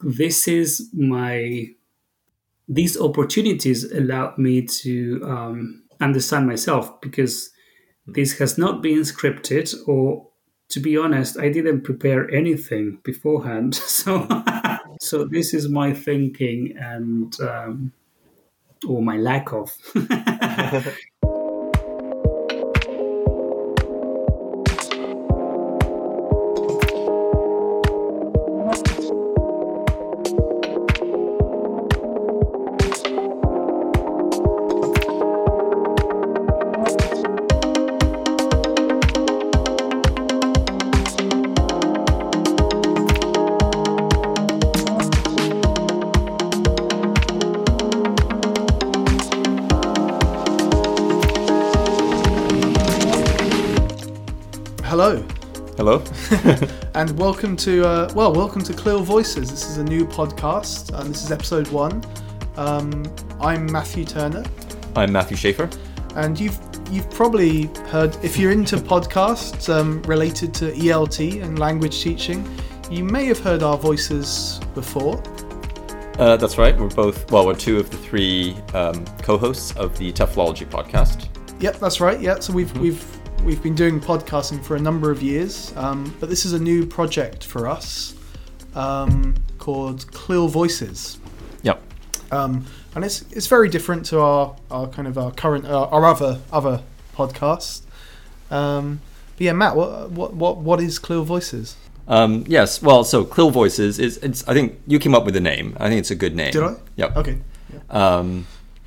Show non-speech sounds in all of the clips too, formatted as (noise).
this is my these opportunities allow me to um, understand myself because this has not been scripted or to be honest i didn't prepare anything beforehand. (laughs) So so this is my thinking and um, or my lack of (laughs) (laughs) and welcome to uh, well, welcome to CLIL Voices. This is a new podcast, and this is episode one. Um, I'm Matthew Turner, I'm Matthew Schaefer. and you've you've probably heard if you're into podcasts um, related to ELT and language teaching, you may have heard our voices before. Uh, that's right. We're both, well, we're two of the three um, co hosts of the TEFLology podcast. Yep, that's right. Yeah, so we've we've we've been doing podcasting for a number of years, um, but this is a new project for us um, called CLIL Voices. Yep. um, and it's it's very different to our, our kind of our current uh, our other other podcast. Um, but yeah, Matt, what what what what is CLIL Voices? Um, yes. Well, so CLIL Voices is, it's, I think you came up with the name. I think it's a good name. Did I? Yep. Okay. Um,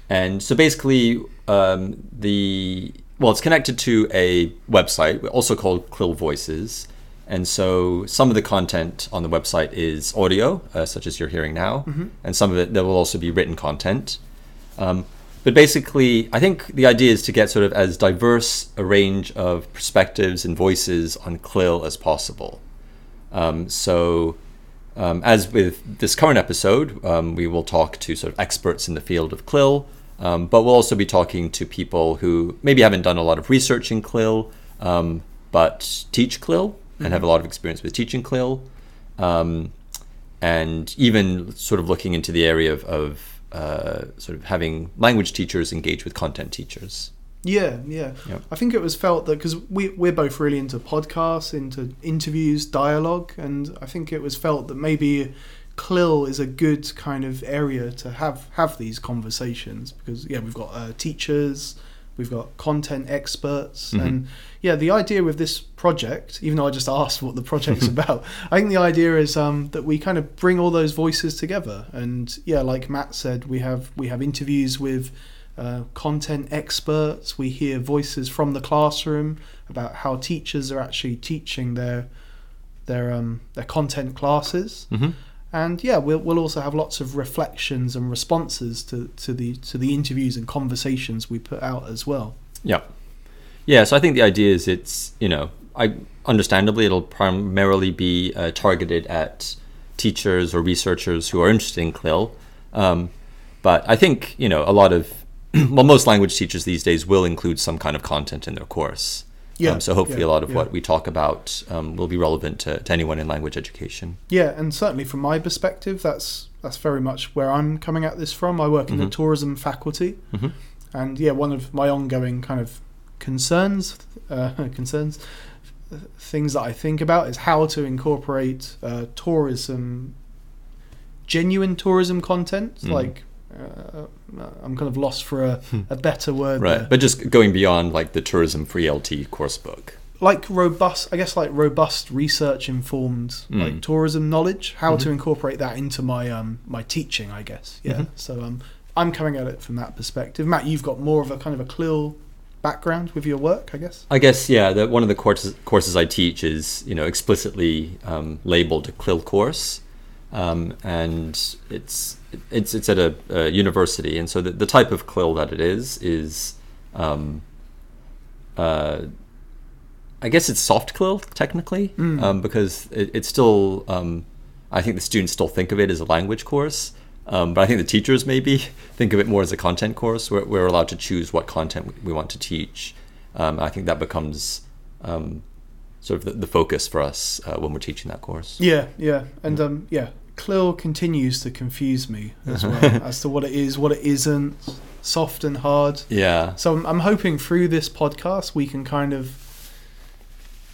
and so basically, um, the well, it's connected to a website, also called CLIL Voices. And so some of the content on the website is audio, uh, such as you're hearing now, and some of it there will also be written content. Um, but basically, I think the idea is to get sort of as diverse a range of perspectives and voices on CLIL as possible. Um, so, um, as with this current episode, um, we will talk to sort of experts in the field of CLIL, um, but we'll also be talking to people who maybe haven't done a lot of research in CLIL, um, but teach CLIL and have a lot of experience with teaching CLIL, um, and even sort of looking into the area of, of uh, sort of having language teachers engage with content teachers. Yeah, yeah. Yep. I think it was felt that because we we're both really into podcasts, into interviews, dialogue, and I think it was felt that maybe CLIL is a good kind of area to have have these conversations because yeah, we've got uh, teachers, we've got content experts, and yeah, the idea with this project, even though I just (laughs) asked what the project's (laughs) about, I think the idea is um, that we kind of bring all those voices together, and yeah, like Matt said, we have we have interviews with uh, content experts. We hear voices from the classroom about how teachers are actually teaching their their um, their content classes. Mm-hmm. And yeah, we'll, we'll also have lots of reflections and responses to, to the to the interviews and conversations we put out as well. Yeah. Yeah, so I think the idea is it's, you know, I understandably it'll primarily be uh, targeted at teachers or researchers who are interested in CLIL. Um, but I think, you know, a lot of, (clears throat) well, most language teachers these days will include some kind of content in their course. Yeah, Um, so hopefully yeah, a lot of yeah. what we talk about um, will be relevant to, to anyone in language education. Yeah, and certainly from my perspective, that's that's very much where I'm coming at this from. I work in the tourism faculty, Mhm. and yeah, one of my ongoing kind of concerns, uh, (laughs) concerns, things that I think about is how to incorporate uh, tourism, genuine tourism content. Mhm. Like, uh, I'm kind of lost for a, a better word. Right. there. But just going beyond like the tourism free LT course book. like robust i guess like robust research informed Mm. like tourism knowledge how to Mhm. incorporate that into my um my teaching i guess yeah Mhm. so um i'm coming at it from that perspective matt you've got more of a kind of a CLIL background with your work i guess I guess yeah. That one of the courses courses I teach is you know explicitly um, labeled a CLIL course, um, and it's it's it's at a, a university, and so the, the type of CLIL that it is is, um, uh, I guess it's soft CLIL technically, Mm. um, because it, it's still um, I think the students still think of it as a language course. Um, but I think the teachers maybe (laughs) think of it more as a content course. We're, we're allowed to choose what content we want to teach. Um, I think that becomes um, sort of the, the focus for us uh, when we're teaching that course. yeah yeah and um yeah CLIL continues to confuse me as (laughs) well as to what it is, what it isn't, soft and hard. Yeah. So I'm, I'm hoping through this podcast we can kind of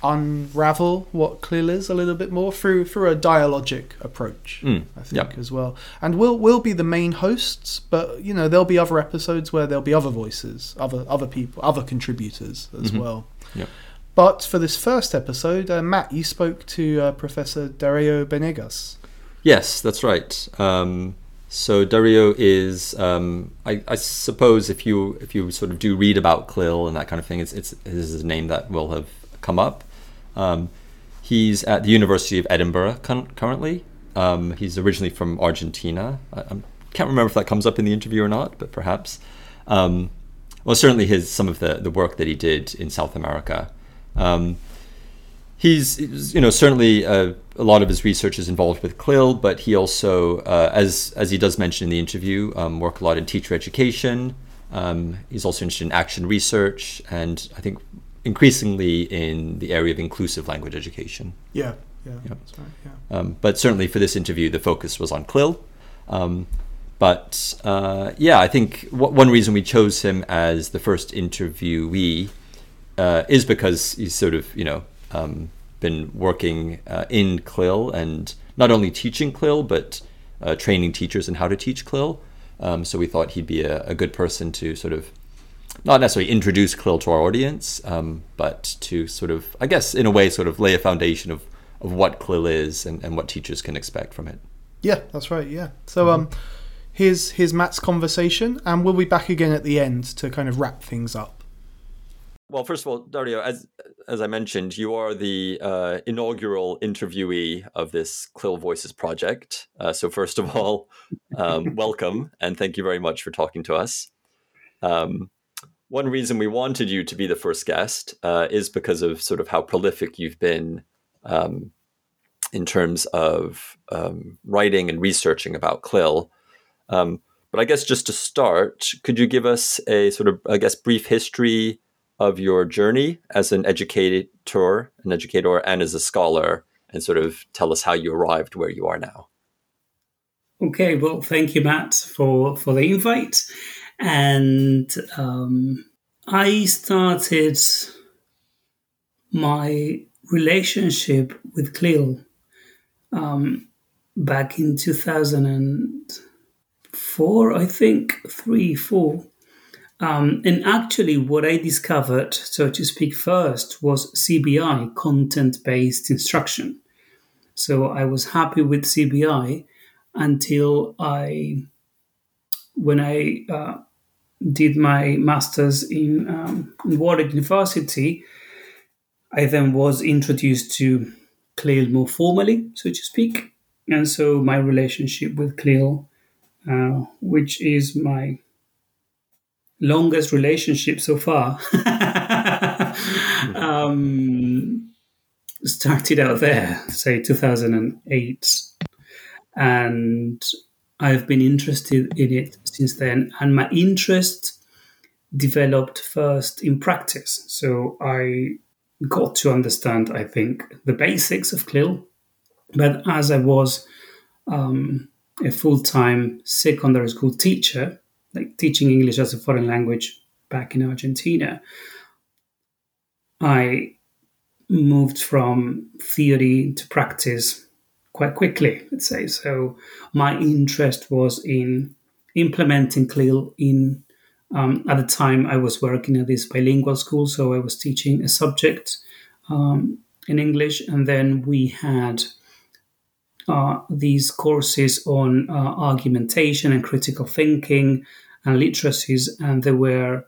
unravel what CLIL is a little bit more through through a dialogic approach. Mm, I think yep. as well, and we'll we'll be the main hosts, but you know there'll be other episodes where there'll be other voices, other other people, other contributors as Mhm. well. Yep. But for this first episode, uh, Matt, you spoke to uh, Professor Dario Banegas. Yes, that's right. Um, so Dario is, um, I, I suppose, if you if you sort of do read about CLIL and that kind of thing, it's it's is a name that will have come up. Um, he's at the University of Edinburgh con- currently. Um, he's originally from Argentina. I, I can't remember if that comes up in the interview or not, but perhaps. Um, well, certainly his some of the the work that he did in South America. Um, he's you know certainly uh, a lot of his research is involved with CLIL, but he also, uh, as as he does mention in the interview, um, work a lot in teacher education. Um, he's also interested in action research, and I think increasingly in the area of inclusive language education. Yeah, yeah, that's right. Yeah. Um, but certainly for this interview, the focus was on CLIL. Um, but uh, yeah, I think w- one reason we chose him as the first interviewee uh, is because he's sort of, you know, um, been working uh, in CLIL and not only teaching CLIL, but uh, training teachers in how to teach CLIL. Um, so we thought he'd be a, a good person to sort of not necessarily introduce CLIL to our audience, um, but to sort of, I guess, in a way, sort of lay a foundation of, of what CLIL is and, and what teachers can expect from it. Yeah, that's right. Yeah. So um, here's here's Matt's conversation, and we'll be back again at the end to kind of wrap things up. Well, first of all, Dario, as as I mentioned, you are the uh, inaugural interviewee of this CLIL Voices project. Uh, so, first of all, um, (laughs) welcome and thank you very much for talking to us. Um, one reason we wanted you to be the first guest uh, is because of sort of how prolific you've been um, in terms of um, writing and researching about CLIL. Um, but I guess just to start, could you give us a sort of, I guess, brief history of your journey as an educator, an educator, and as a scholar, and sort of tell us how you arrived where you are now? Okay, well, thank you, Matt, for for the invite. And um, I started my relationship with CLIL um, back in 2004, I think, three, four. Um, and actually, what I discovered, so to speak, first was CBI, content based instruction. So I was happy with CBI until I, when I uh, did my master's in, um, Warwick University, I then was introduced to CLIL more formally, so to speak. And so my relationship with CLIL, uh, which is my longest relationship so far, (laughs) um, started out there, say 2008. And I've been interested in it since then. And my interest developed first in practice. So I got to understand, I think, the basics of CLIL. But as I was um, a full time secondary school teacher, like teaching English as a foreign language back in Argentina, I moved from theory to practice quite quickly, let's say. So my interest was in implementing CLIL in um, at the time I was working at this bilingual school, so I was teaching a subject um, in English, and then we had uh, these courses on uh, argumentation and critical thinking and literacies, and they were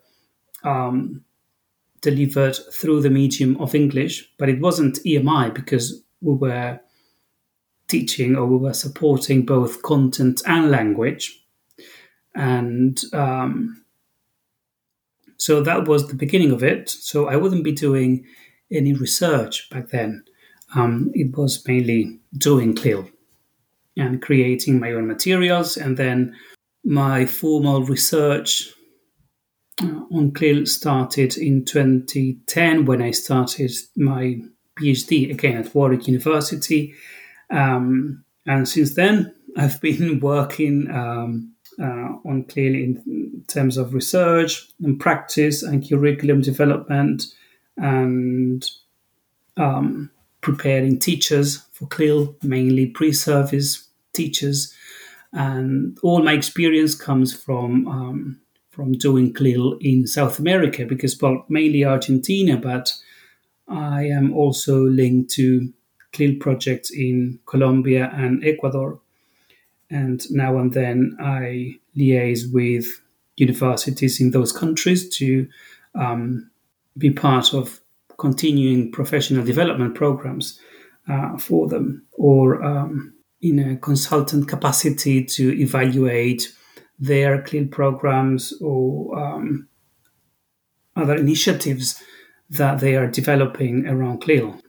um, delivered through the medium of English, but it wasn't EMI because we were teaching or we were supporting both content and language. And um, so that was the beginning of it. So I wouldn't be doing any research back then. Um, it was mainly doing CLIL and creating my own materials. And then my formal research uh, on CLIL started in 2010 when I started my PhD again at Warwick University. Um, and since then, I've (laughs) been working um, uh, on clearly in terms of research and practice and curriculum development and um, preparing teachers for CLIL, mainly pre-service teachers. And all my experience comes from um, from doing CLIL in South America because, well, mainly Argentina, but I am also linked to CLIL projects in Colombia and Ecuador. And now and then I liaise with universities in those countries to um, be part of continuing professional development programs uh, for them or um, in a consultant capacity to evaluate their CLIL programs or um, other initiatives that they are developing around CLIL.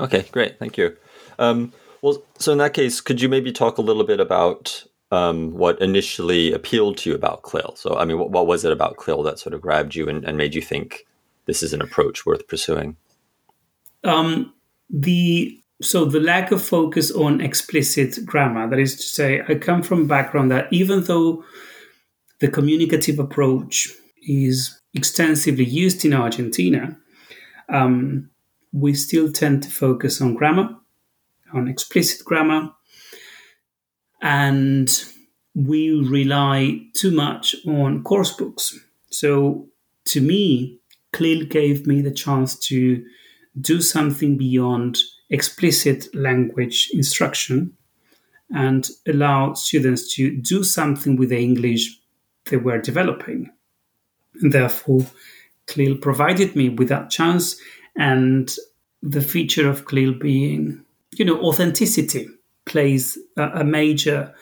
Okay, great. Thank you. Um, well, so in that case, could you maybe talk a little bit about um, what initially appealed to you about CLIL? So, I mean, what, what was it about CLIL that sort of grabbed you and, and, made you think this is an approach worth pursuing? Um, the so the lack of focus on explicit grammar. That is to say, I come from a background that even though the communicative approach is extensively used in Argentina, um, we still tend to focus on grammar, on explicit grammar, and we rely too much on course books. So, to me, CLIL gave me the chance to do something beyond explicit language instruction and allow students to do something with the English they were developing. And therefore, CLIL provided me with that chance and the feature of CLIL being, you know, authenticity plays a, a major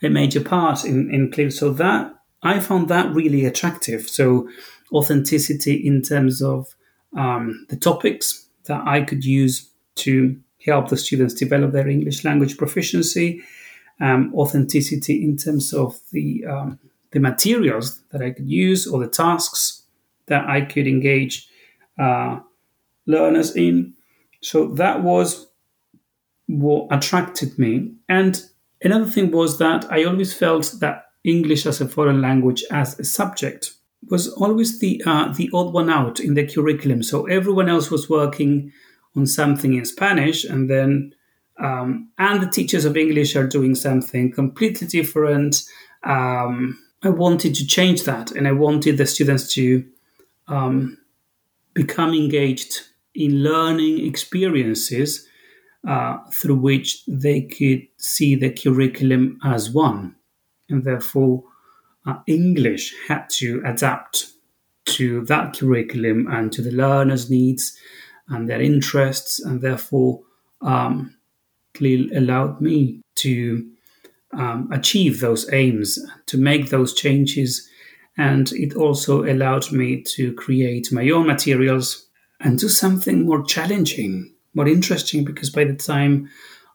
a major part in, in CLIL. So that I found that really attractive. So authenticity in terms of um, the topics that I could use to help the students develop their English language proficiency, um, authenticity in terms of the um, the materials that I could use or the tasks that I could engage uh, learners in. So that was what attracted me. And another thing was that I always felt that English as a foreign language as a subject was always the uh, the odd one out in the curriculum. So everyone else was working on something in Spanish, and then um, and the teachers of English are doing something completely different. Um, I wanted to change that, and I wanted the students to um, become engaged in learning experiences uh, through which they could see the curriculum as one, and therefore uh, English had to adapt to that curriculum and to the learner's needs and their interests, and therefore um, allowed me to um, achieve those aims, to make those changes, and it also allowed me to create my own materials and do something more challenging, more interesting, because by the time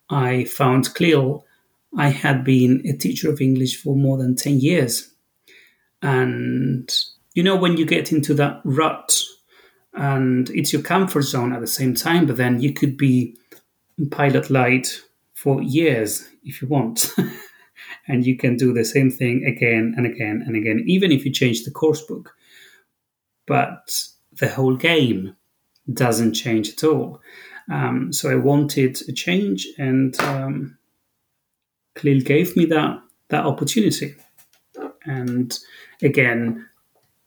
I found CLIL, I had been a teacher of English for more than 10 years. And you know, when you get into that rut and it's your comfort zone at the same time, but then you could be pilot light for years if you want. (laughs) and you can do the same thing again and again and again, even if you change the course book. But the whole game doesn't change at all. Um, so I wanted a change, and um, CLIL gave me that that opportunity. And again,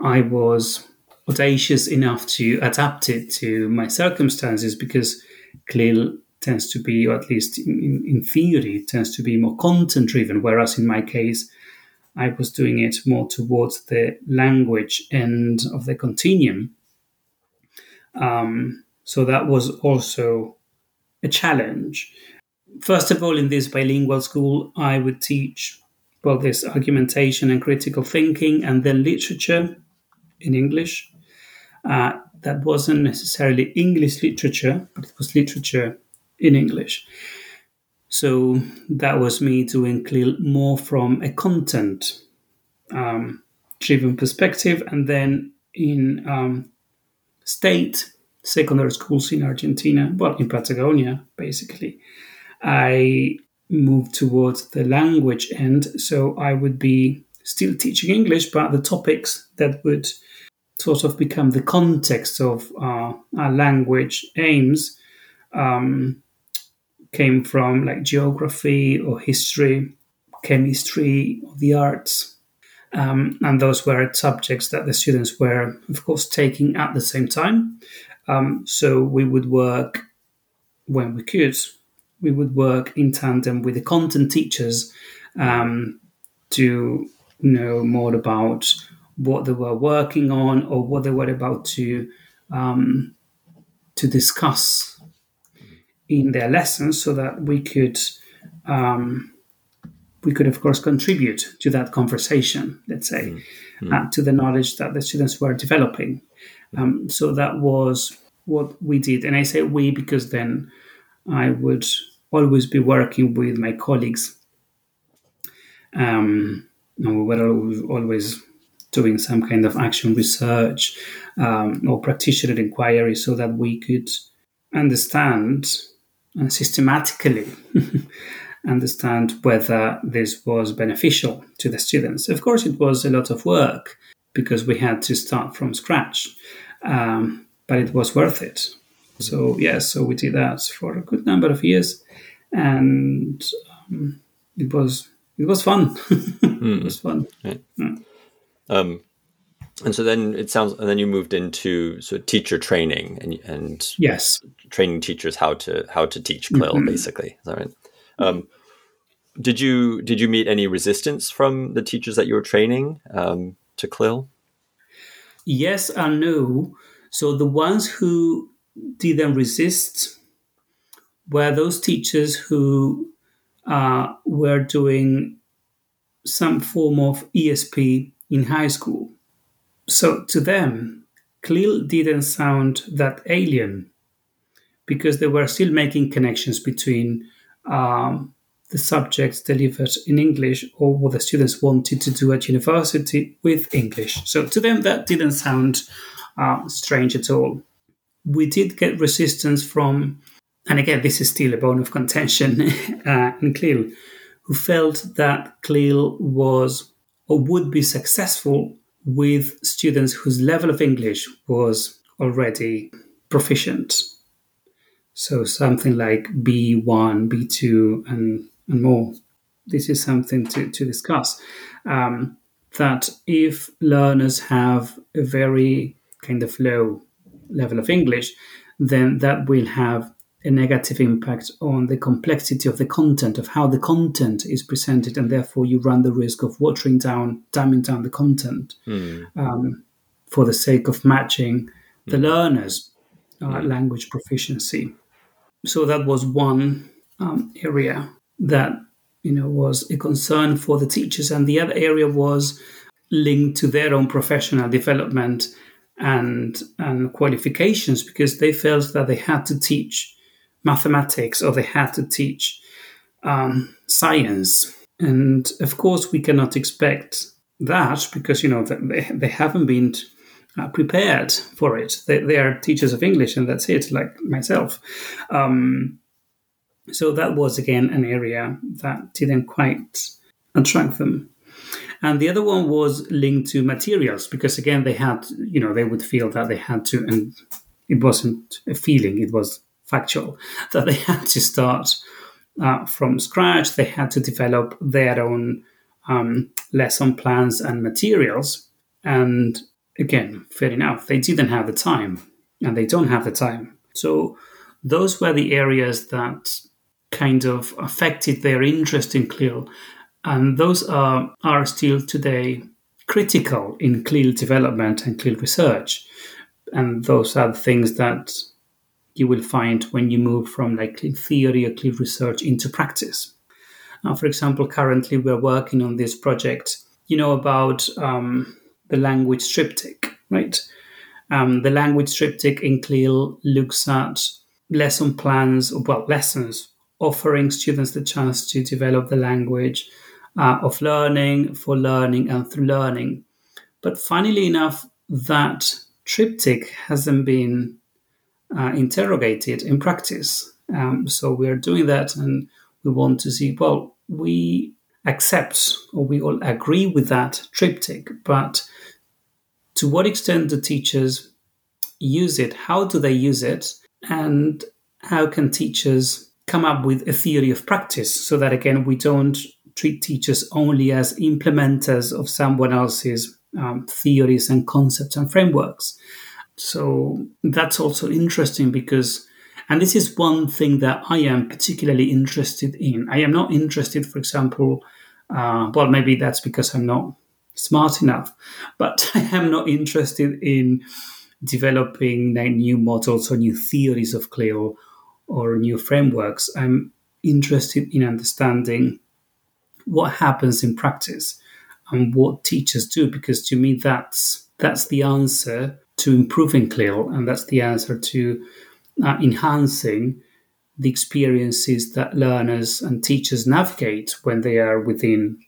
I was audacious enough to adapt it to my circumstances because CLIL tends to be, or at least in, in theory, tends to be more content driven, whereas in my case, I was doing it more towards the language end of the continuum. Um, so that was also a challenge. First of all, in this bilingual school, I would teach well this argumentation and critical thinking, and then literature in English. Uh, that wasn't necessarily English literature, but it was literature in English. So that was me doing CLIL more from a content um, driven perspective. And then in um, state secondary schools in Argentina, well, in Patagonia, basically, I move towards the language end. So I would be still teaching English, but the topics that would sort of become the context of uh, our language aims um, came from like geography or history, chemistry, or the arts. Um, and those were subjects that the students were, of course, taking at the same time. Um, so we would work when we could. We would work in tandem with the content teachers um, to know more about what they were working on or what they were about to um, to discuss in their lessons, so that we could um, we could of course contribute to that conversation. Let's say mm-hmm. uh, to the knowledge that the students were developing. Um, so that was what we did, and I say we because then I would always be working with my colleagues. Um, we were always doing some kind of action research um, or practitioner inquiry so that we could understand and systematically (laughs) understand whether this was beneficial to the students. Of course, it was a lot of work because we had to start from scratch, um, but it was worth it. So yes, so we did that for a good number of years, and um, it was it was fun. mm. (laughs) It was fun. Right. Mm. Um, and so then it sounds, and then you moved into sort of teacher training and and yes, training teachers how to how to teach CLIL, mm-hmm. basically. Is that right? Um, did you did you meet any resistance from the teachers that you were training um, to CLIL? Yes and no. So the ones who didn't resist were those teachers who uh, were doing some form of ESP in high school. So to them, CLIL didn't sound that alien because they were still making connections between um, the subjects delivered in English or what the students wanted to do at university with English. So to them, that didn't sound uh, strange at all. We did get resistance from, and again, this is still a bone of contention (laughs) uh, in CLIL, who felt that CLIL was or would be successful with students whose level of English was already proficient. So something like B1, B2, and, and more. This is something to, to discuss. Um, that if learners have a very kind of low level of English, then that will have a negative impact on the complexity of the content, of how the content is presented, and therefore you run the risk of watering down, damming down the content mm. um, for the sake of matching the mm. learner's uh, mm. language proficiency. So that was one um, area that you know was a concern for the teachers, and the other area was linked to their own professional development and and qualifications because they felt that they had to teach mathematics or they had to teach um, science. And of course, we cannot expect that because, you know, they, they haven't been uh, prepared for it. They, they, are teachers of English and that's it, like myself. Um, so that was, again, an area that didn't quite attract them. And the other one was linked to materials because, again, they had, you know, they would feel that they had to, and it wasn't a feeling, it was factual (laughs) that they had to start uh, from scratch. They had to develop their own um, lesson plans and materials. And again, fair enough, they didn't have the time and they don't have the time. So those were the areas that kind of affected their interest in CLIL. And those are, are still today critical in CLIL development and CLIL research. And those are the things that you will find when you move from like theory or CLIL research into practice. Uh, for example, currently we're working on this project, you know, about um, the language triptych, right? Um, the language triptych in CLIL looks at lesson plans, well, lessons offering students the chance to develop the language uh, of learning, for learning, and through learning. But funnily enough, that triptych hasn't been uh, interrogated in practice. Um, so we are doing that, and we want to see, well, we accept or we all agree with that triptych, but to what extent do teachers use it? How do they use it? And how can teachers come up with a theory of practice so that, again, we don't treat teachers only as implementers of someone else's um, theories and concepts and frameworks? So that's also interesting because, and this is one thing that I am particularly interested in. I am not interested, for example, uh, well, maybe that's because I'm not smart enough, but (laughs) I am not interested in developing new models or new theories of CLIL or new frameworks. I'm interested in understanding what happens in practice and what teachers do because to me that's that's the answer to improving CLIL and that's the answer to uh, enhancing the experiences that learners and teachers navigate when they are within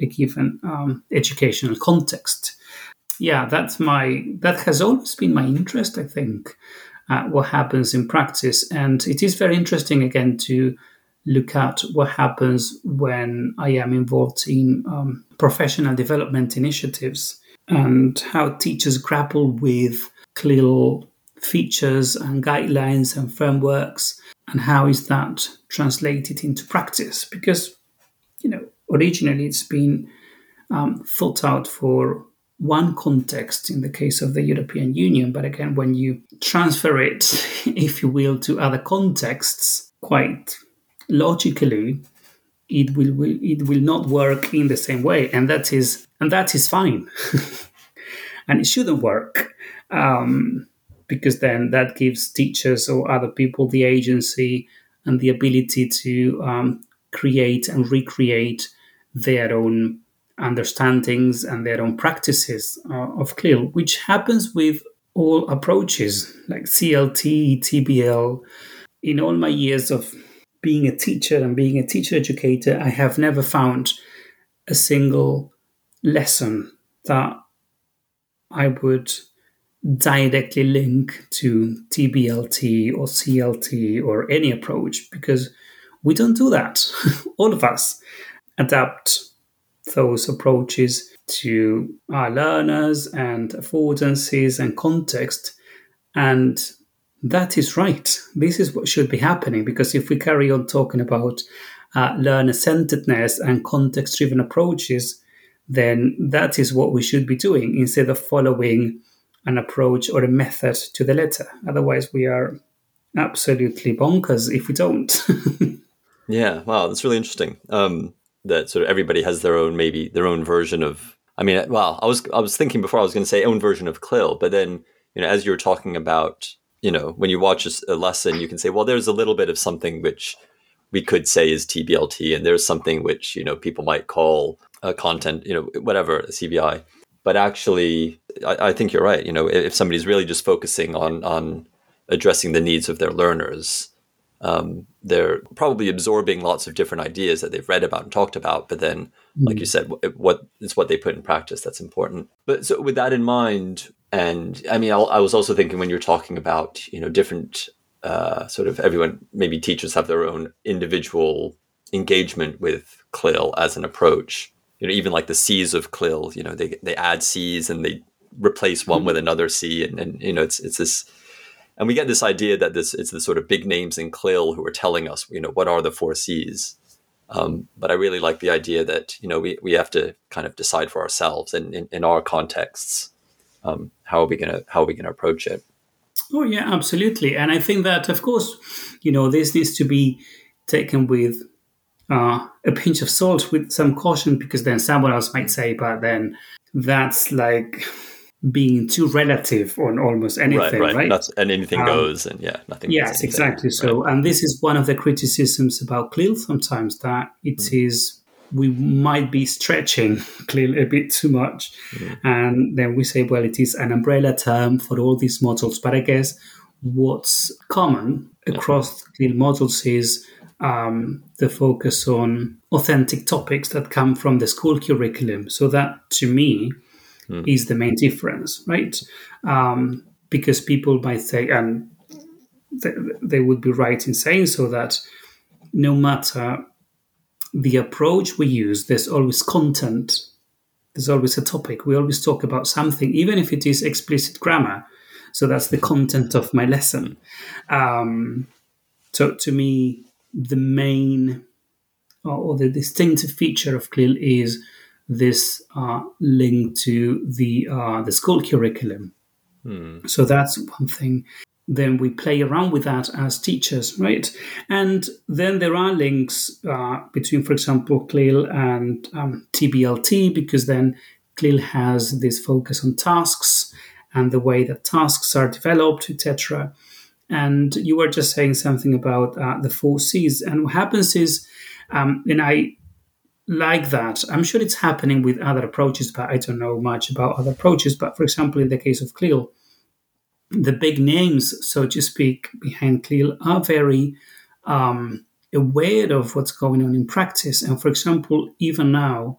a given um, educational context. Yeah, that's my that has always been my interest. I think uh, what happens in practice, and it is very interesting again to look at what happens when I am involved in um, professional development initiatives and how teachers grapple with CLIL features and guidelines and frameworks and how is that translated into practice? Because you know originally it's been um, thought out for one context in the case of the European Union, but again, when you transfer it, (laughs) if you will, to other contexts, quite logically, it will, it will not work in the same way, and that is and that is fine, (laughs) and it shouldn't work. Um, because then that gives teachers or other people the agency and the ability to um, create and recreate their own understandings and their own practices uh, of CLIL, which happens with all approaches like CLT, TBL. In all my years of being a teacher and being a teacher educator, I have never found a single lesson that I would directly link to TBLT or CLT or any approach because we don't do that. (laughs) All of us adapt those approaches to our learners and affordances and context. And that is right. This is what should be happening because if we carry on talking about uh, learner centeredness and context driven approaches, then that is what we should be doing instead of following an approach or a method to the letter. Otherwise, we are absolutely bonkers if we don't. (laughs) yeah, wow, that's really interesting. Um, that sort of everybody has their own maybe their own version of. I mean, well, I was I was thinking before I was going to say own version of CLIL, but then you know, as you were talking about, you know, when you watch a, lesson, you can say, well, there's a little bit of something which we could say is TBLT, and there's something which you know people might call a content, you know, whatever a CBI but actually, I, I, think you're right. You know, if somebody's really just focusing on on addressing the needs of their learners, um, they're probably absorbing lots of different ideas that they've read about and talked about. But then, mm-hmm. like you said, what is what they put in practice that's important. But so with that in mind, and I mean, I, I was also thinking when you're talking about you know different uh, sort of everyone, maybe teachers have their own individual engagement with CLIL as an approach. You know even like the C's of CLIL, you know they they add C's and they replace one with another C, and, and you know it's it's this, and we get this idea that this it's the sort of big names in CLIL who are telling us you know what are the four C's. Um, but I really like the idea that you know we, we have to kind of decide for ourselves and in, in our contexts. Um, how are we gonna how are we gonna approach it. Oh yeah, absolutely, and I think that of course you know this needs to be taken with uh, a pinch of salt with some caution because then someone else might say, but then that's like being too relative on almost anything, right? right? right? and anything um, goes, and yeah, nothing. Goes. Yes, exactly. So, right. and this is one of the criticisms about CLIL sometimes that it mm. is we might be stretching (laughs) CLIL a bit too much, mm. and then we say, well, it is an umbrella term for all these models. But I guess what's common across. CLIL models is um, the focus on authentic topics that come from the school curriculum. So that, to me, mm. is the main difference, right? Um, because people might say, and they would be right in saying so, that no matter the approach we use, there's always content, there's always a topic. We always talk about something, even if it is explicit grammar. So that's the content of my lesson. Um, so to me, the main or the distinctive feature of CLIL is this uh, link to the uh, the school curriculum. Hmm. So that's one thing. Then we play around with that as teachers, right? And then there are links uh, between, for example, CLIL and um, TBLT, because then CLIL has this focus on tasks and the way that tasks are developed, etc. And you were just saying something about uh, the four C's. And what happens is, um, and I like that. I'm sure it's happening with other approaches, but I don't know much about other approaches. But for example, in the case of CLIL, the big names, so to speak, behind CLIL are very um, aware of what's going on in practice. And for example, even now,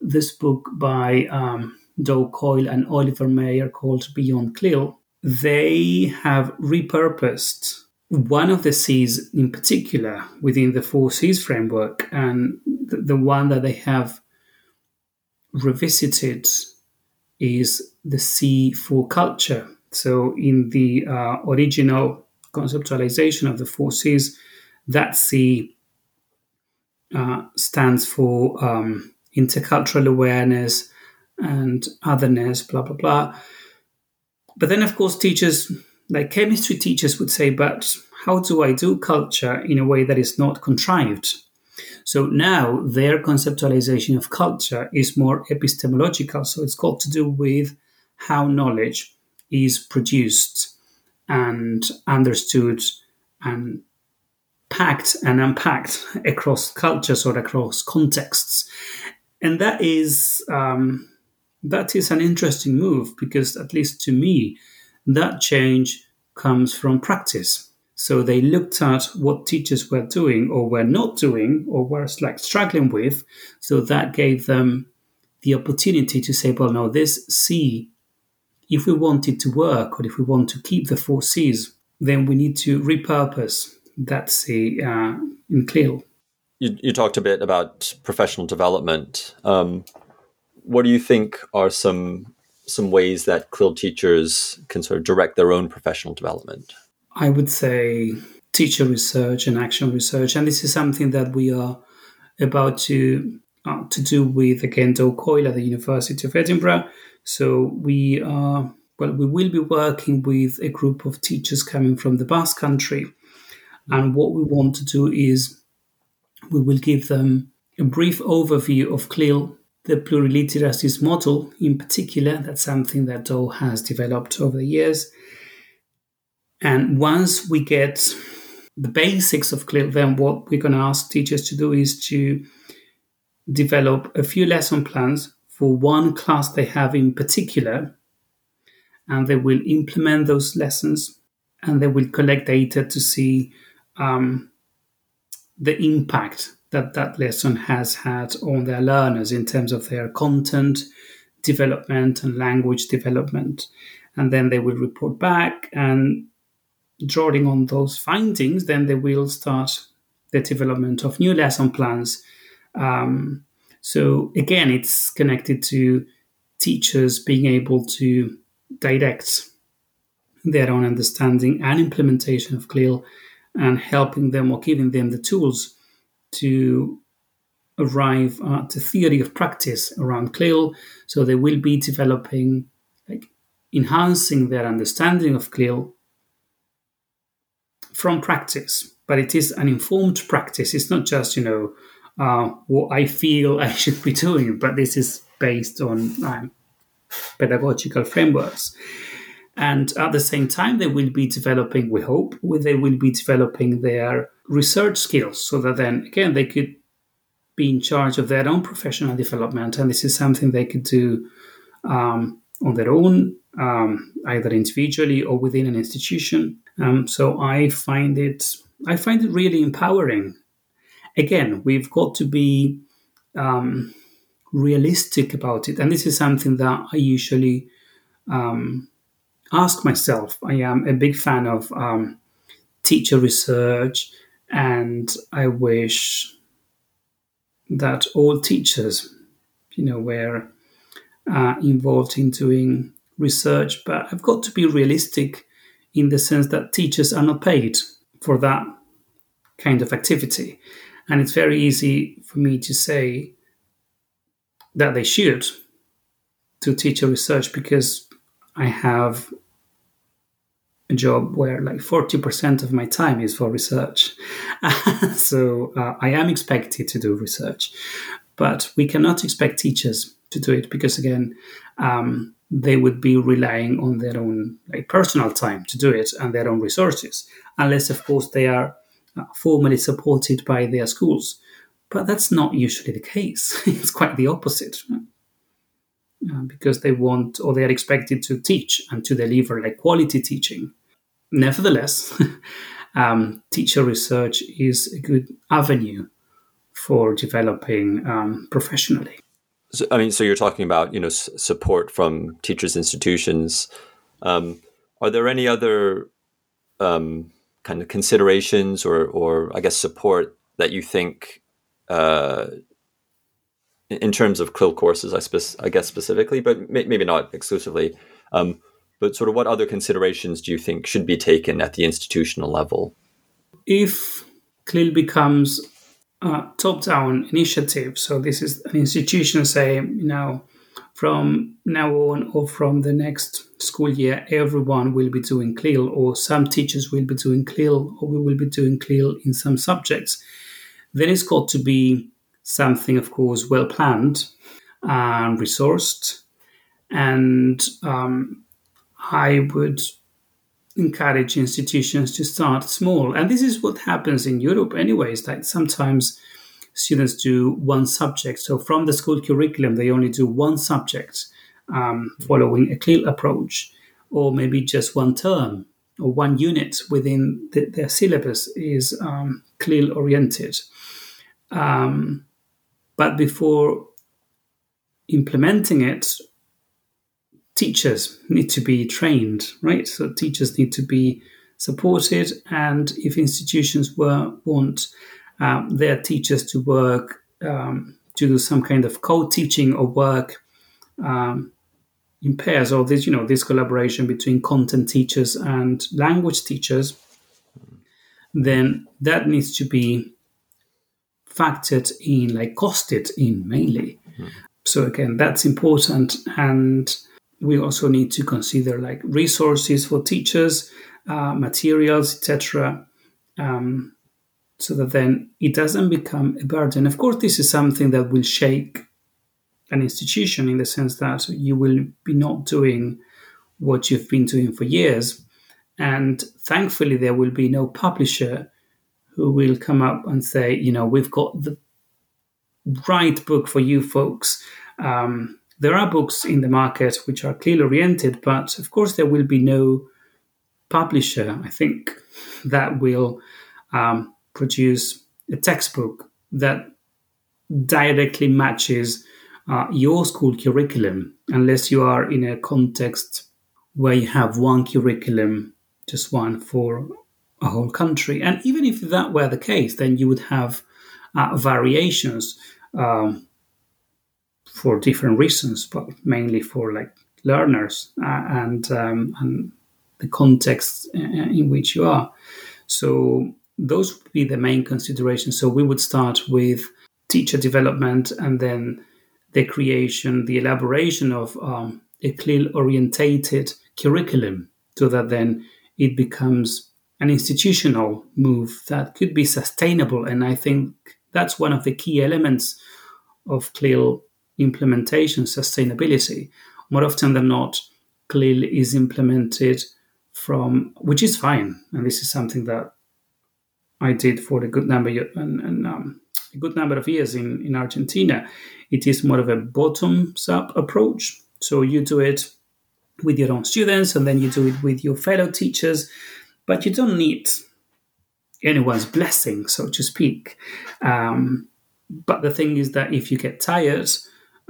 this book by um, Do Coyle and Oliver Meyer called Beyond CLIL, they have repurposed one of the C's in particular within the four C's framework, and the, the one that they have revisited is the C for culture. So, in the uh, original conceptualization of the four C's, that C uh, stands for um, intercultural awareness and otherness, blah, blah, blah. But then, of course, teachers, like chemistry teachers, would say, but how do I do culture in a way that is not contrived? So now their conceptualization of culture is more epistemological. So it's got to do with how knowledge is produced and understood and packed and unpacked (laughs) across cultures or across contexts. And that is um, that is an interesting move because, at least to me, that change comes from practice. So they looked at what teachers were doing or were not doing or were like struggling with. So that gave them the opportunity to say, well, no, this C if we want it to work or if we want to keep the four C's, then we need to repurpose that C uh, in CLIL. You, you, talked a bit about professional development. Um, what do you think are some some ways that CLIL teachers can sort of direct their own professional development? I would say teacher research and action research, and this is something that we are about to uh, to do with again Do Coyle at the University of Edinburgh so we are well, we will be working with a group of teachers coming from the Basque Country, and what we want to do is we will give them a brief overview of CLIL, the pluriliteracies model in particular. That's something that Do has developed over the years. And once we get the basics of CLIL, then what we're going to ask teachers to do is to develop a few lesson plans for one class they have in particular, and they will implement those lessons and they will collect data to see um, the impact that that lesson has had on their learners in terms of their content development and language development. And then they will report back and drawing on those findings, then they will start the development of new lesson plans um, so again, it's connected to teachers being able to direct their own understanding and implementation of CLIL and helping them or giving them the tools to arrive at the theory of practice around CLIL. So they will be developing, like enhancing their understanding of CLIL from practice. But it is an informed practice. It's not just, you know, uh, what I feel I (laughs) should be doing, but this is based on um, pedagogical frameworks. And at the same time, they will be developing, we hope, they will be developing their research skills so that then, again, they could be in charge of their own professional development. And this is something they could do um, on their own, um, either individually or within an institution. Um, so I find it, I find it really empowering again, we've got to be um, realistic about it. And this is something that I usually um, ask myself. I am a big fan of um, teacher research, and I wish that all teachers, you know, were uh, involved in doing research, but I've got to be realistic in the sense that teachers are not paid for that kind of activity. And it's very easy for me to say that they should to teach teacher research because I have a job where like 40% of my time is for research. (laughs) so uh, I am expected to do research, but we cannot expect teachers to do it because, again, um, they would be relying on their own like personal time to do it and their own resources, unless, of course, they are formally supported by their schools. But that's not usually the case. (laughs) it's quite the opposite. Uh, because they want or they are expected to teach and to deliver like quality teaching. Nevertheless, (laughs) um, teacher research is a good avenue for developing um, professionally. So, I mean, so you're talking about you know s- support from teachers' institutions. Um, are there any other um, kind of considerations or, or I guess support that you think, uh, in terms of CLIL courses, I, spe- I guess specifically, but may- maybe not exclusively. Um, but sort of what other considerations do you think should be taken at the institutional level? If CLIL becomes a top-down initiative, so this is an institution say, you know, from now on or from the next school year, everyone will be doing CLIL, or some teachers will be doing CLIL, or we will be doing CLIL in some subjects. Then it's got to be something, of course, well planned and resourced, and um, I would encourage institutions to start small. And this is what happens in Europe, anyways. Like sometimes students do one subject. So from the school curriculum, they only do one subject um, following a CLIL approach, or maybe just one term or one unit within the, their syllabus is um, CLIL oriented. Um, but before implementing it, teachers need to be trained, right? So teachers need to be supported, and if institutions were want um, their teachers to work um, to do some kind of co-teaching or work um, in pairs, or this you know this collaboration between content teachers and language teachers, then that needs to be factored in, like costed in mainly. Mm. So again, that's important and we also need to consider like resources for teachers, uh, materials, etc., um, so that then it doesn't become a burden. Of course, this is something that will shake an institution in the sense that you will be not doing what you've been doing for years, and thankfully, there will be no publisher who will come up and say, you know, we've got the right book for you folks. Um, there are books in the market which are clearly oriented, but of course, there will be no publisher, I think, that will um, produce a textbook that directly matches uh, your school curriculum, unless you are in a context where you have one curriculum, just one for a whole country. And even if that were the case, then you would have uh, variations. Um, for different reasons, but mainly for like learners uh, and um, and the context uh, in which you are. So those would be the main considerations. So we would start with teacher development and then the creation, the elaboration of um, a CLIL orientated curriculum so that then it becomes an institutional move that could be sustainable. And I think that's one of the key elements of CLIL implementation sustainability. More often than not, CLIL is implemented from, which is fine, and this is something that I did for a good number and, and um, a good number of years in, in Argentina. It is more of a bottoms up approach. So you do it with your own students, and then you do it with your fellow teachers, but you don't need anyone's blessing, so to speak. Um, but the thing is that if you get tired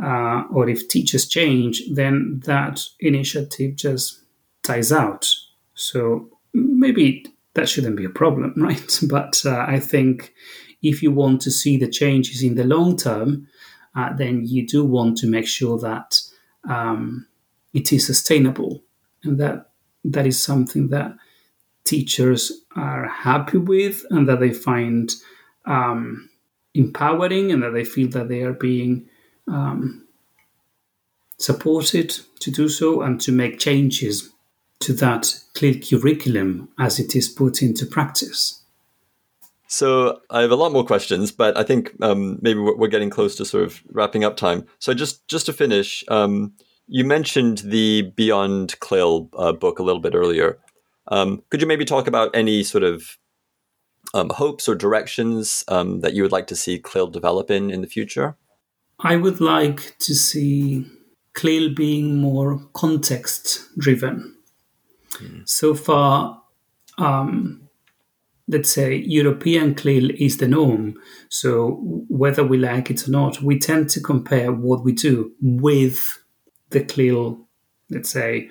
uh, or if teachers change, then that initiative just dies out. So maybe that shouldn't be a problem, (laughs) right? But uh, I think if you want to see the changes in the long term, uh, then you do want to make sure that um, it is sustainable, and that that is something that teachers are happy with, and that they find um, empowering, and that they feel that they are being um, supported to do so and to make changes to that CLIL curriculum as it is put into practice. So I have a lot more questions, but I think um, maybe we're getting close to sort of wrapping up time. So just just to finish, um, you mentioned the Beyond CLIL uh, book a little bit earlier. Um, could you maybe talk about any sort of um, hopes or directions um, that you would like to see CLIL develop in in the future? I would like to see CLIL being more context driven. So far, um, let's say European CLIL is the norm. So whether we like it or not, we tend to compare what we do with the CLIL, let's say,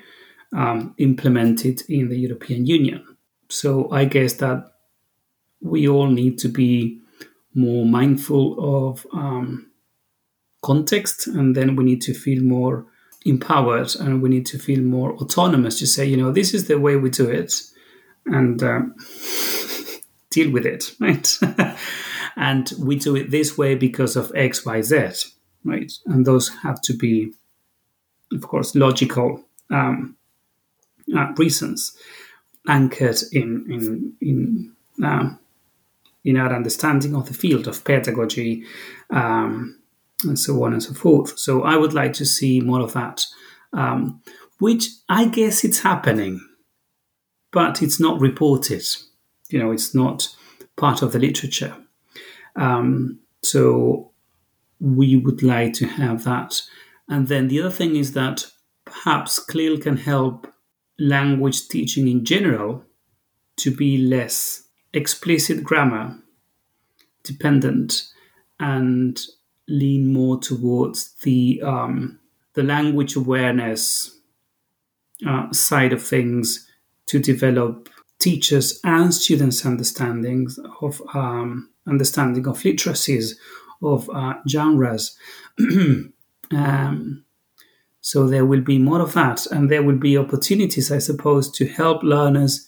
um, implemented in the European Union. So I guess that we all need to be more mindful of um, context, and then we need to feel more empowered and we need to feel more autonomous to say, you know, this is the way we do it, and um, (laughs) deal with it, (laughs) right? (laughs) and we do it this way because of X, Y, Z, right? And those have to be, of course, logical um, uh, reasons anchored in in in um, in our understanding of the field of pedagogy um, and so on and so forth. So I would like to see more of that, um, which I guess it's happening, but it's not reported. You know, it's not part of the literature. Um, so we would like to have that. And then the other thing is that perhaps CLIL can help language teaching in general to be less explicit grammar dependent and lean more towards the um, the language awareness uh, side of things to develop teachers and students' understandings of um, understanding of literacies of uh, genres. (clears throat) um, so there will be more of that, and there will be opportunities, I suppose, to help learners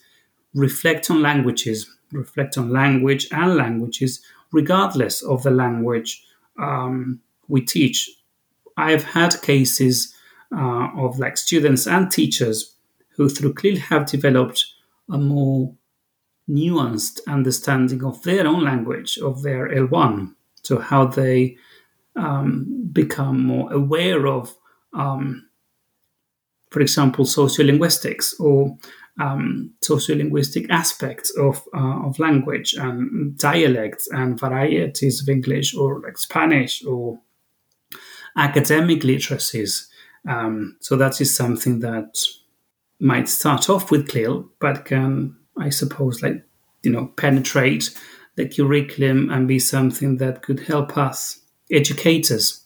reflect on languages, reflect on language and languages, regardless of the language um, we teach. I've had cases uh, of like students and teachers who, through CLIL, have developed a more nuanced understanding of their own language, of their L1. So, how they um, become more aware of um, for example, sociolinguistics or um, sociolinguistic aspects of, uh, of language and dialects and varieties of English or like Spanish or academic literacies. Um, so that is something that might start off with CLIL, but can, I suppose, like you know, penetrate the curriculum and be something that could help us educators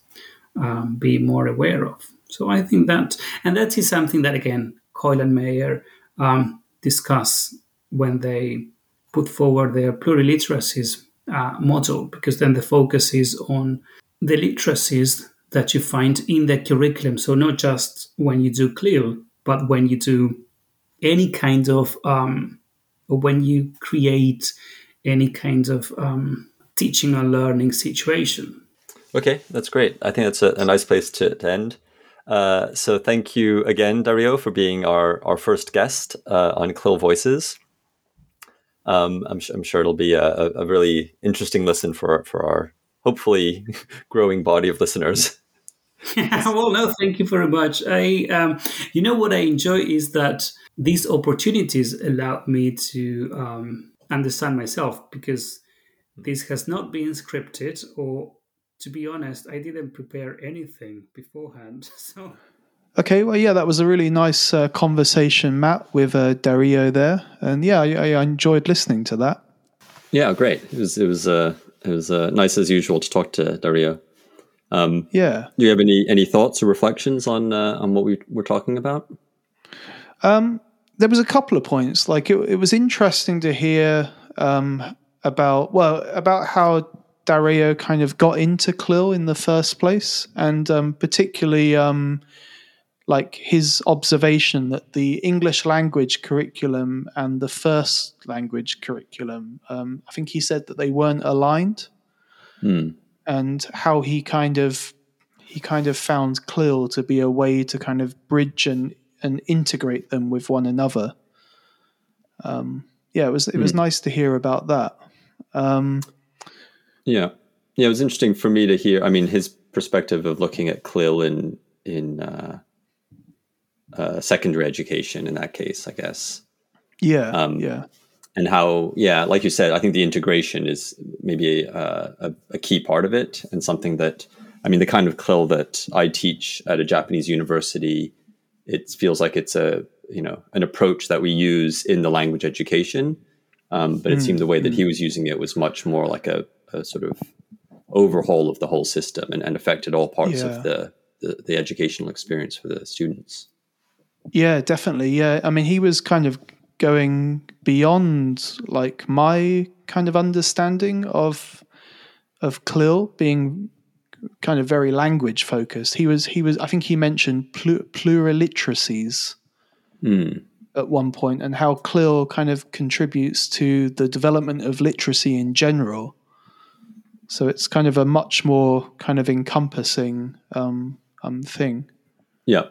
um, be more aware of. So I think that, and that is something that again, Coyle and Meyer um, discuss when they put forward their pluriliteracies uh, model, because then the focus is on the literacies that you find in the curriculum. So not just when you do CLIL, but when you do any kind of, um, or when you create any kind of um, teaching or learning situation. Okay, that's great. I think that's a, a nice place to, to end. Uh, so thank you again, Dario, for being our, our first guest uh, on CLIL Voices. Um, I'm, I'm, sure it'll be a, a, really interesting listen for, for our hopefully (laughs) growing body of listeners. (laughs) well, no, thank you very much. I, um, you know, what I enjoy is that these opportunities allow me to um, understand myself because this has not been scripted or to be honest, I didn't prepare anything beforehand. (laughs) So. Okay, well, yeah, that was a really nice uh, conversation, Matt, with uh, Dario there, and yeah, I, I, enjoyed listening to that. Yeah, great. It was it was uh, it was uh, nice as usual to talk to Dario. Um, yeah. Do you have any any thoughts or reflections on uh, on what we were talking about? Um, there was a couple of points. Like it, it was interesting to hear um, about well about how Dario kind of got into CLIL in the first place, and um, particularly um, like his observation that the English language curriculum and the first language curriculum, um, I think he said that they weren't aligned, and how he kind of he kind of found CLIL to be a way to kind of bridge and and integrate them with one another. Um, yeah, it was it was nice to hear about that. Yeah, yeah. It was interesting for me to hear. I mean, his perspective of looking at CLIL in in uh, uh, secondary education in that case, I guess, yeah, Um, yeah, and how yeah, like you said, I think the integration is maybe a, a, a key part of it, and something that I mean, the kind of CLIL that I teach at a Japanese university, it feels like it's a you know an approach that we use in the language education. Um, but it seemed the way that he was using it was much more like a, a sort of overhaul of the whole system and, and affected all parts Yeah. of the, the the educational experience for the students. yeah, definitely. Yeah, I mean, he was kind of going beyond like my kind of understanding of of CLIL being kind of very language focused. He was he was I think he mentioned plu- pluriliteracies hmm. at one point and how CLIL kind of contributes to the development of literacy in general. So it's kind of a much more kind of encompassing um, um, thing. Yeah,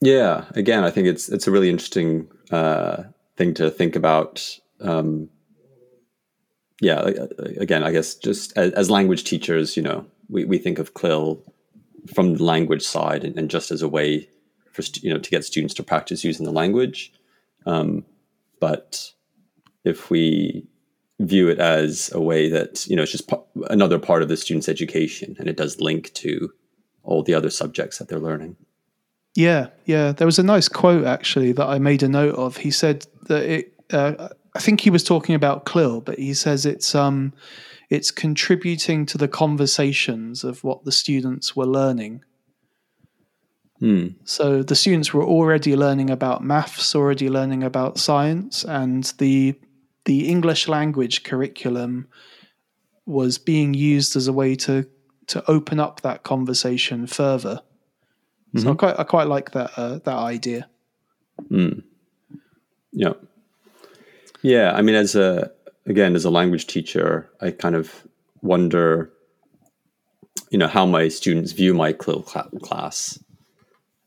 yeah. Again, I think it's it's a really interesting uh, thing to think about. Um, yeah, uh, again, I guess just as, as language teachers, you know, we, we think of CLIL from the language side and, and just as a way for you know to get students to practice using the language. Um, but if we view it as a way that you know it's just pa- another part of the student's education and it does link to all the other subjects that they're learning. Yeah, yeah. There was a nice quote actually that I made a note of. He said that it. Uh, I think he was talking about CLIL, but he says it's um, it's contributing to the conversations of what the students were learning. So the students were already learning about maths, already learning about science, and the the English language curriculum was being used as a way to to open up that conversation further. So I quite I quite like that uh, that idea. Yeah. Yeah. I mean, as a, again, as a language teacher, I kind of wonder, you know, how my students view my class.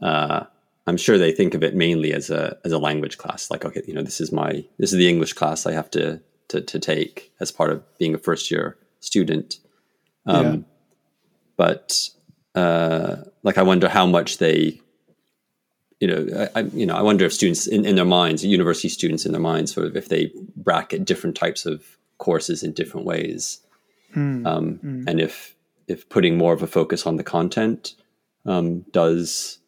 Uh, I'm sure they think of it mainly as a, as a language class. Like, okay, you know, this is my, this is the English class I have to, to, to take as part of being a first year student. yeah. but uh, like I wonder how much they, you know, I, I you know I wonder if students in, in their minds, university students in their minds, sort of if they bracket different types of courses in different ways, um, and if if putting more of a focus on the content um, does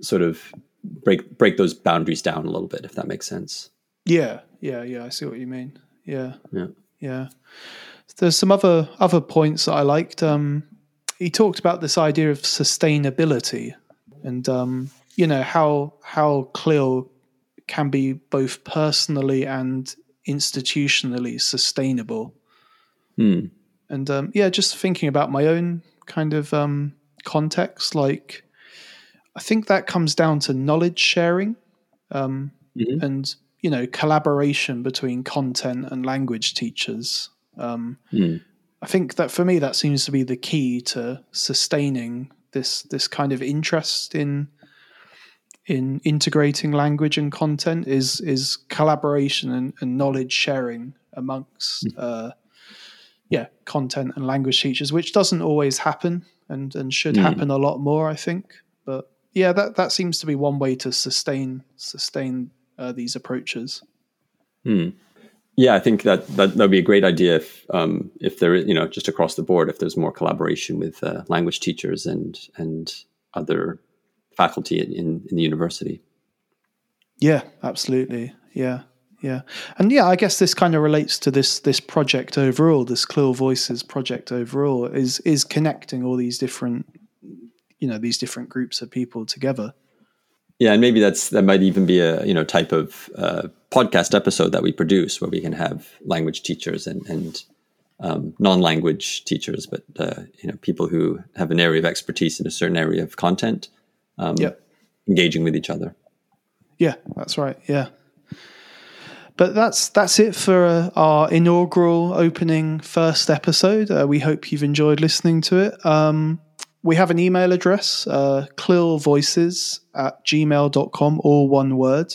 sort of break break those boundaries down a little bit, if that makes sense. Yeah, yeah, yeah. I see what you mean. Yeah, Yeah. yeah. There's some other other points that I liked. Um, he talked about this idea of sustainability, and um, you know how how CLIL can be both personally and institutionally sustainable. And um, yeah, just thinking about my own kind of um, context, like I think that comes down to knowledge sharing um, and you know collaboration between content and language teachers. Um, I think that for me that seems to be the key to sustaining this this kind of interest in in integrating language and content is is collaboration and, and knowledge sharing amongst uh, yeah content and language teachers, which doesn't always happen and and should happen a lot more, I think. But yeah, that that seems to be one way to sustain sustain uh, these approaches. Hmm. Yeah, I think that that would be a great idea if um, if there is, you know, just across the board, if there's more collaboration with uh, language teachers and and other faculty in, in the university. Yeah, absolutely. Yeah, yeah, and yeah, I guess this kind of relates to this this project overall. This CLIL Voices project overall is is connecting all these different, you know, these different groups of people together. Yeah, and maybe that's that might even be a you know type of uh, podcast episode that we produce where we can have language teachers and and um, non-language teachers, but uh, you know people who have an area of expertise in a certain area of content, um, Yep. engaging with each other. Yeah, that's right. Yeah. But that's that's it for uh, our inaugural opening first episode. Uh, we hope you've enjoyed listening to it. Um, we have an email address, uh, clilvoices at gmail.com, all one word.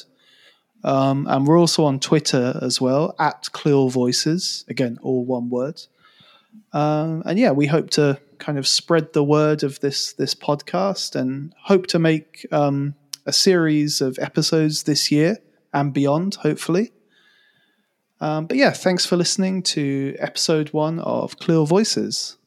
Um, and we're also on Twitter as well, at clilvoices, again, all one word. Um, and yeah, we hope to kind of spread the word of this this podcast and hope to make um, a series of episodes this year and beyond, hopefully. Um, but yeah, thanks for listening to episode one of CLIL Voices.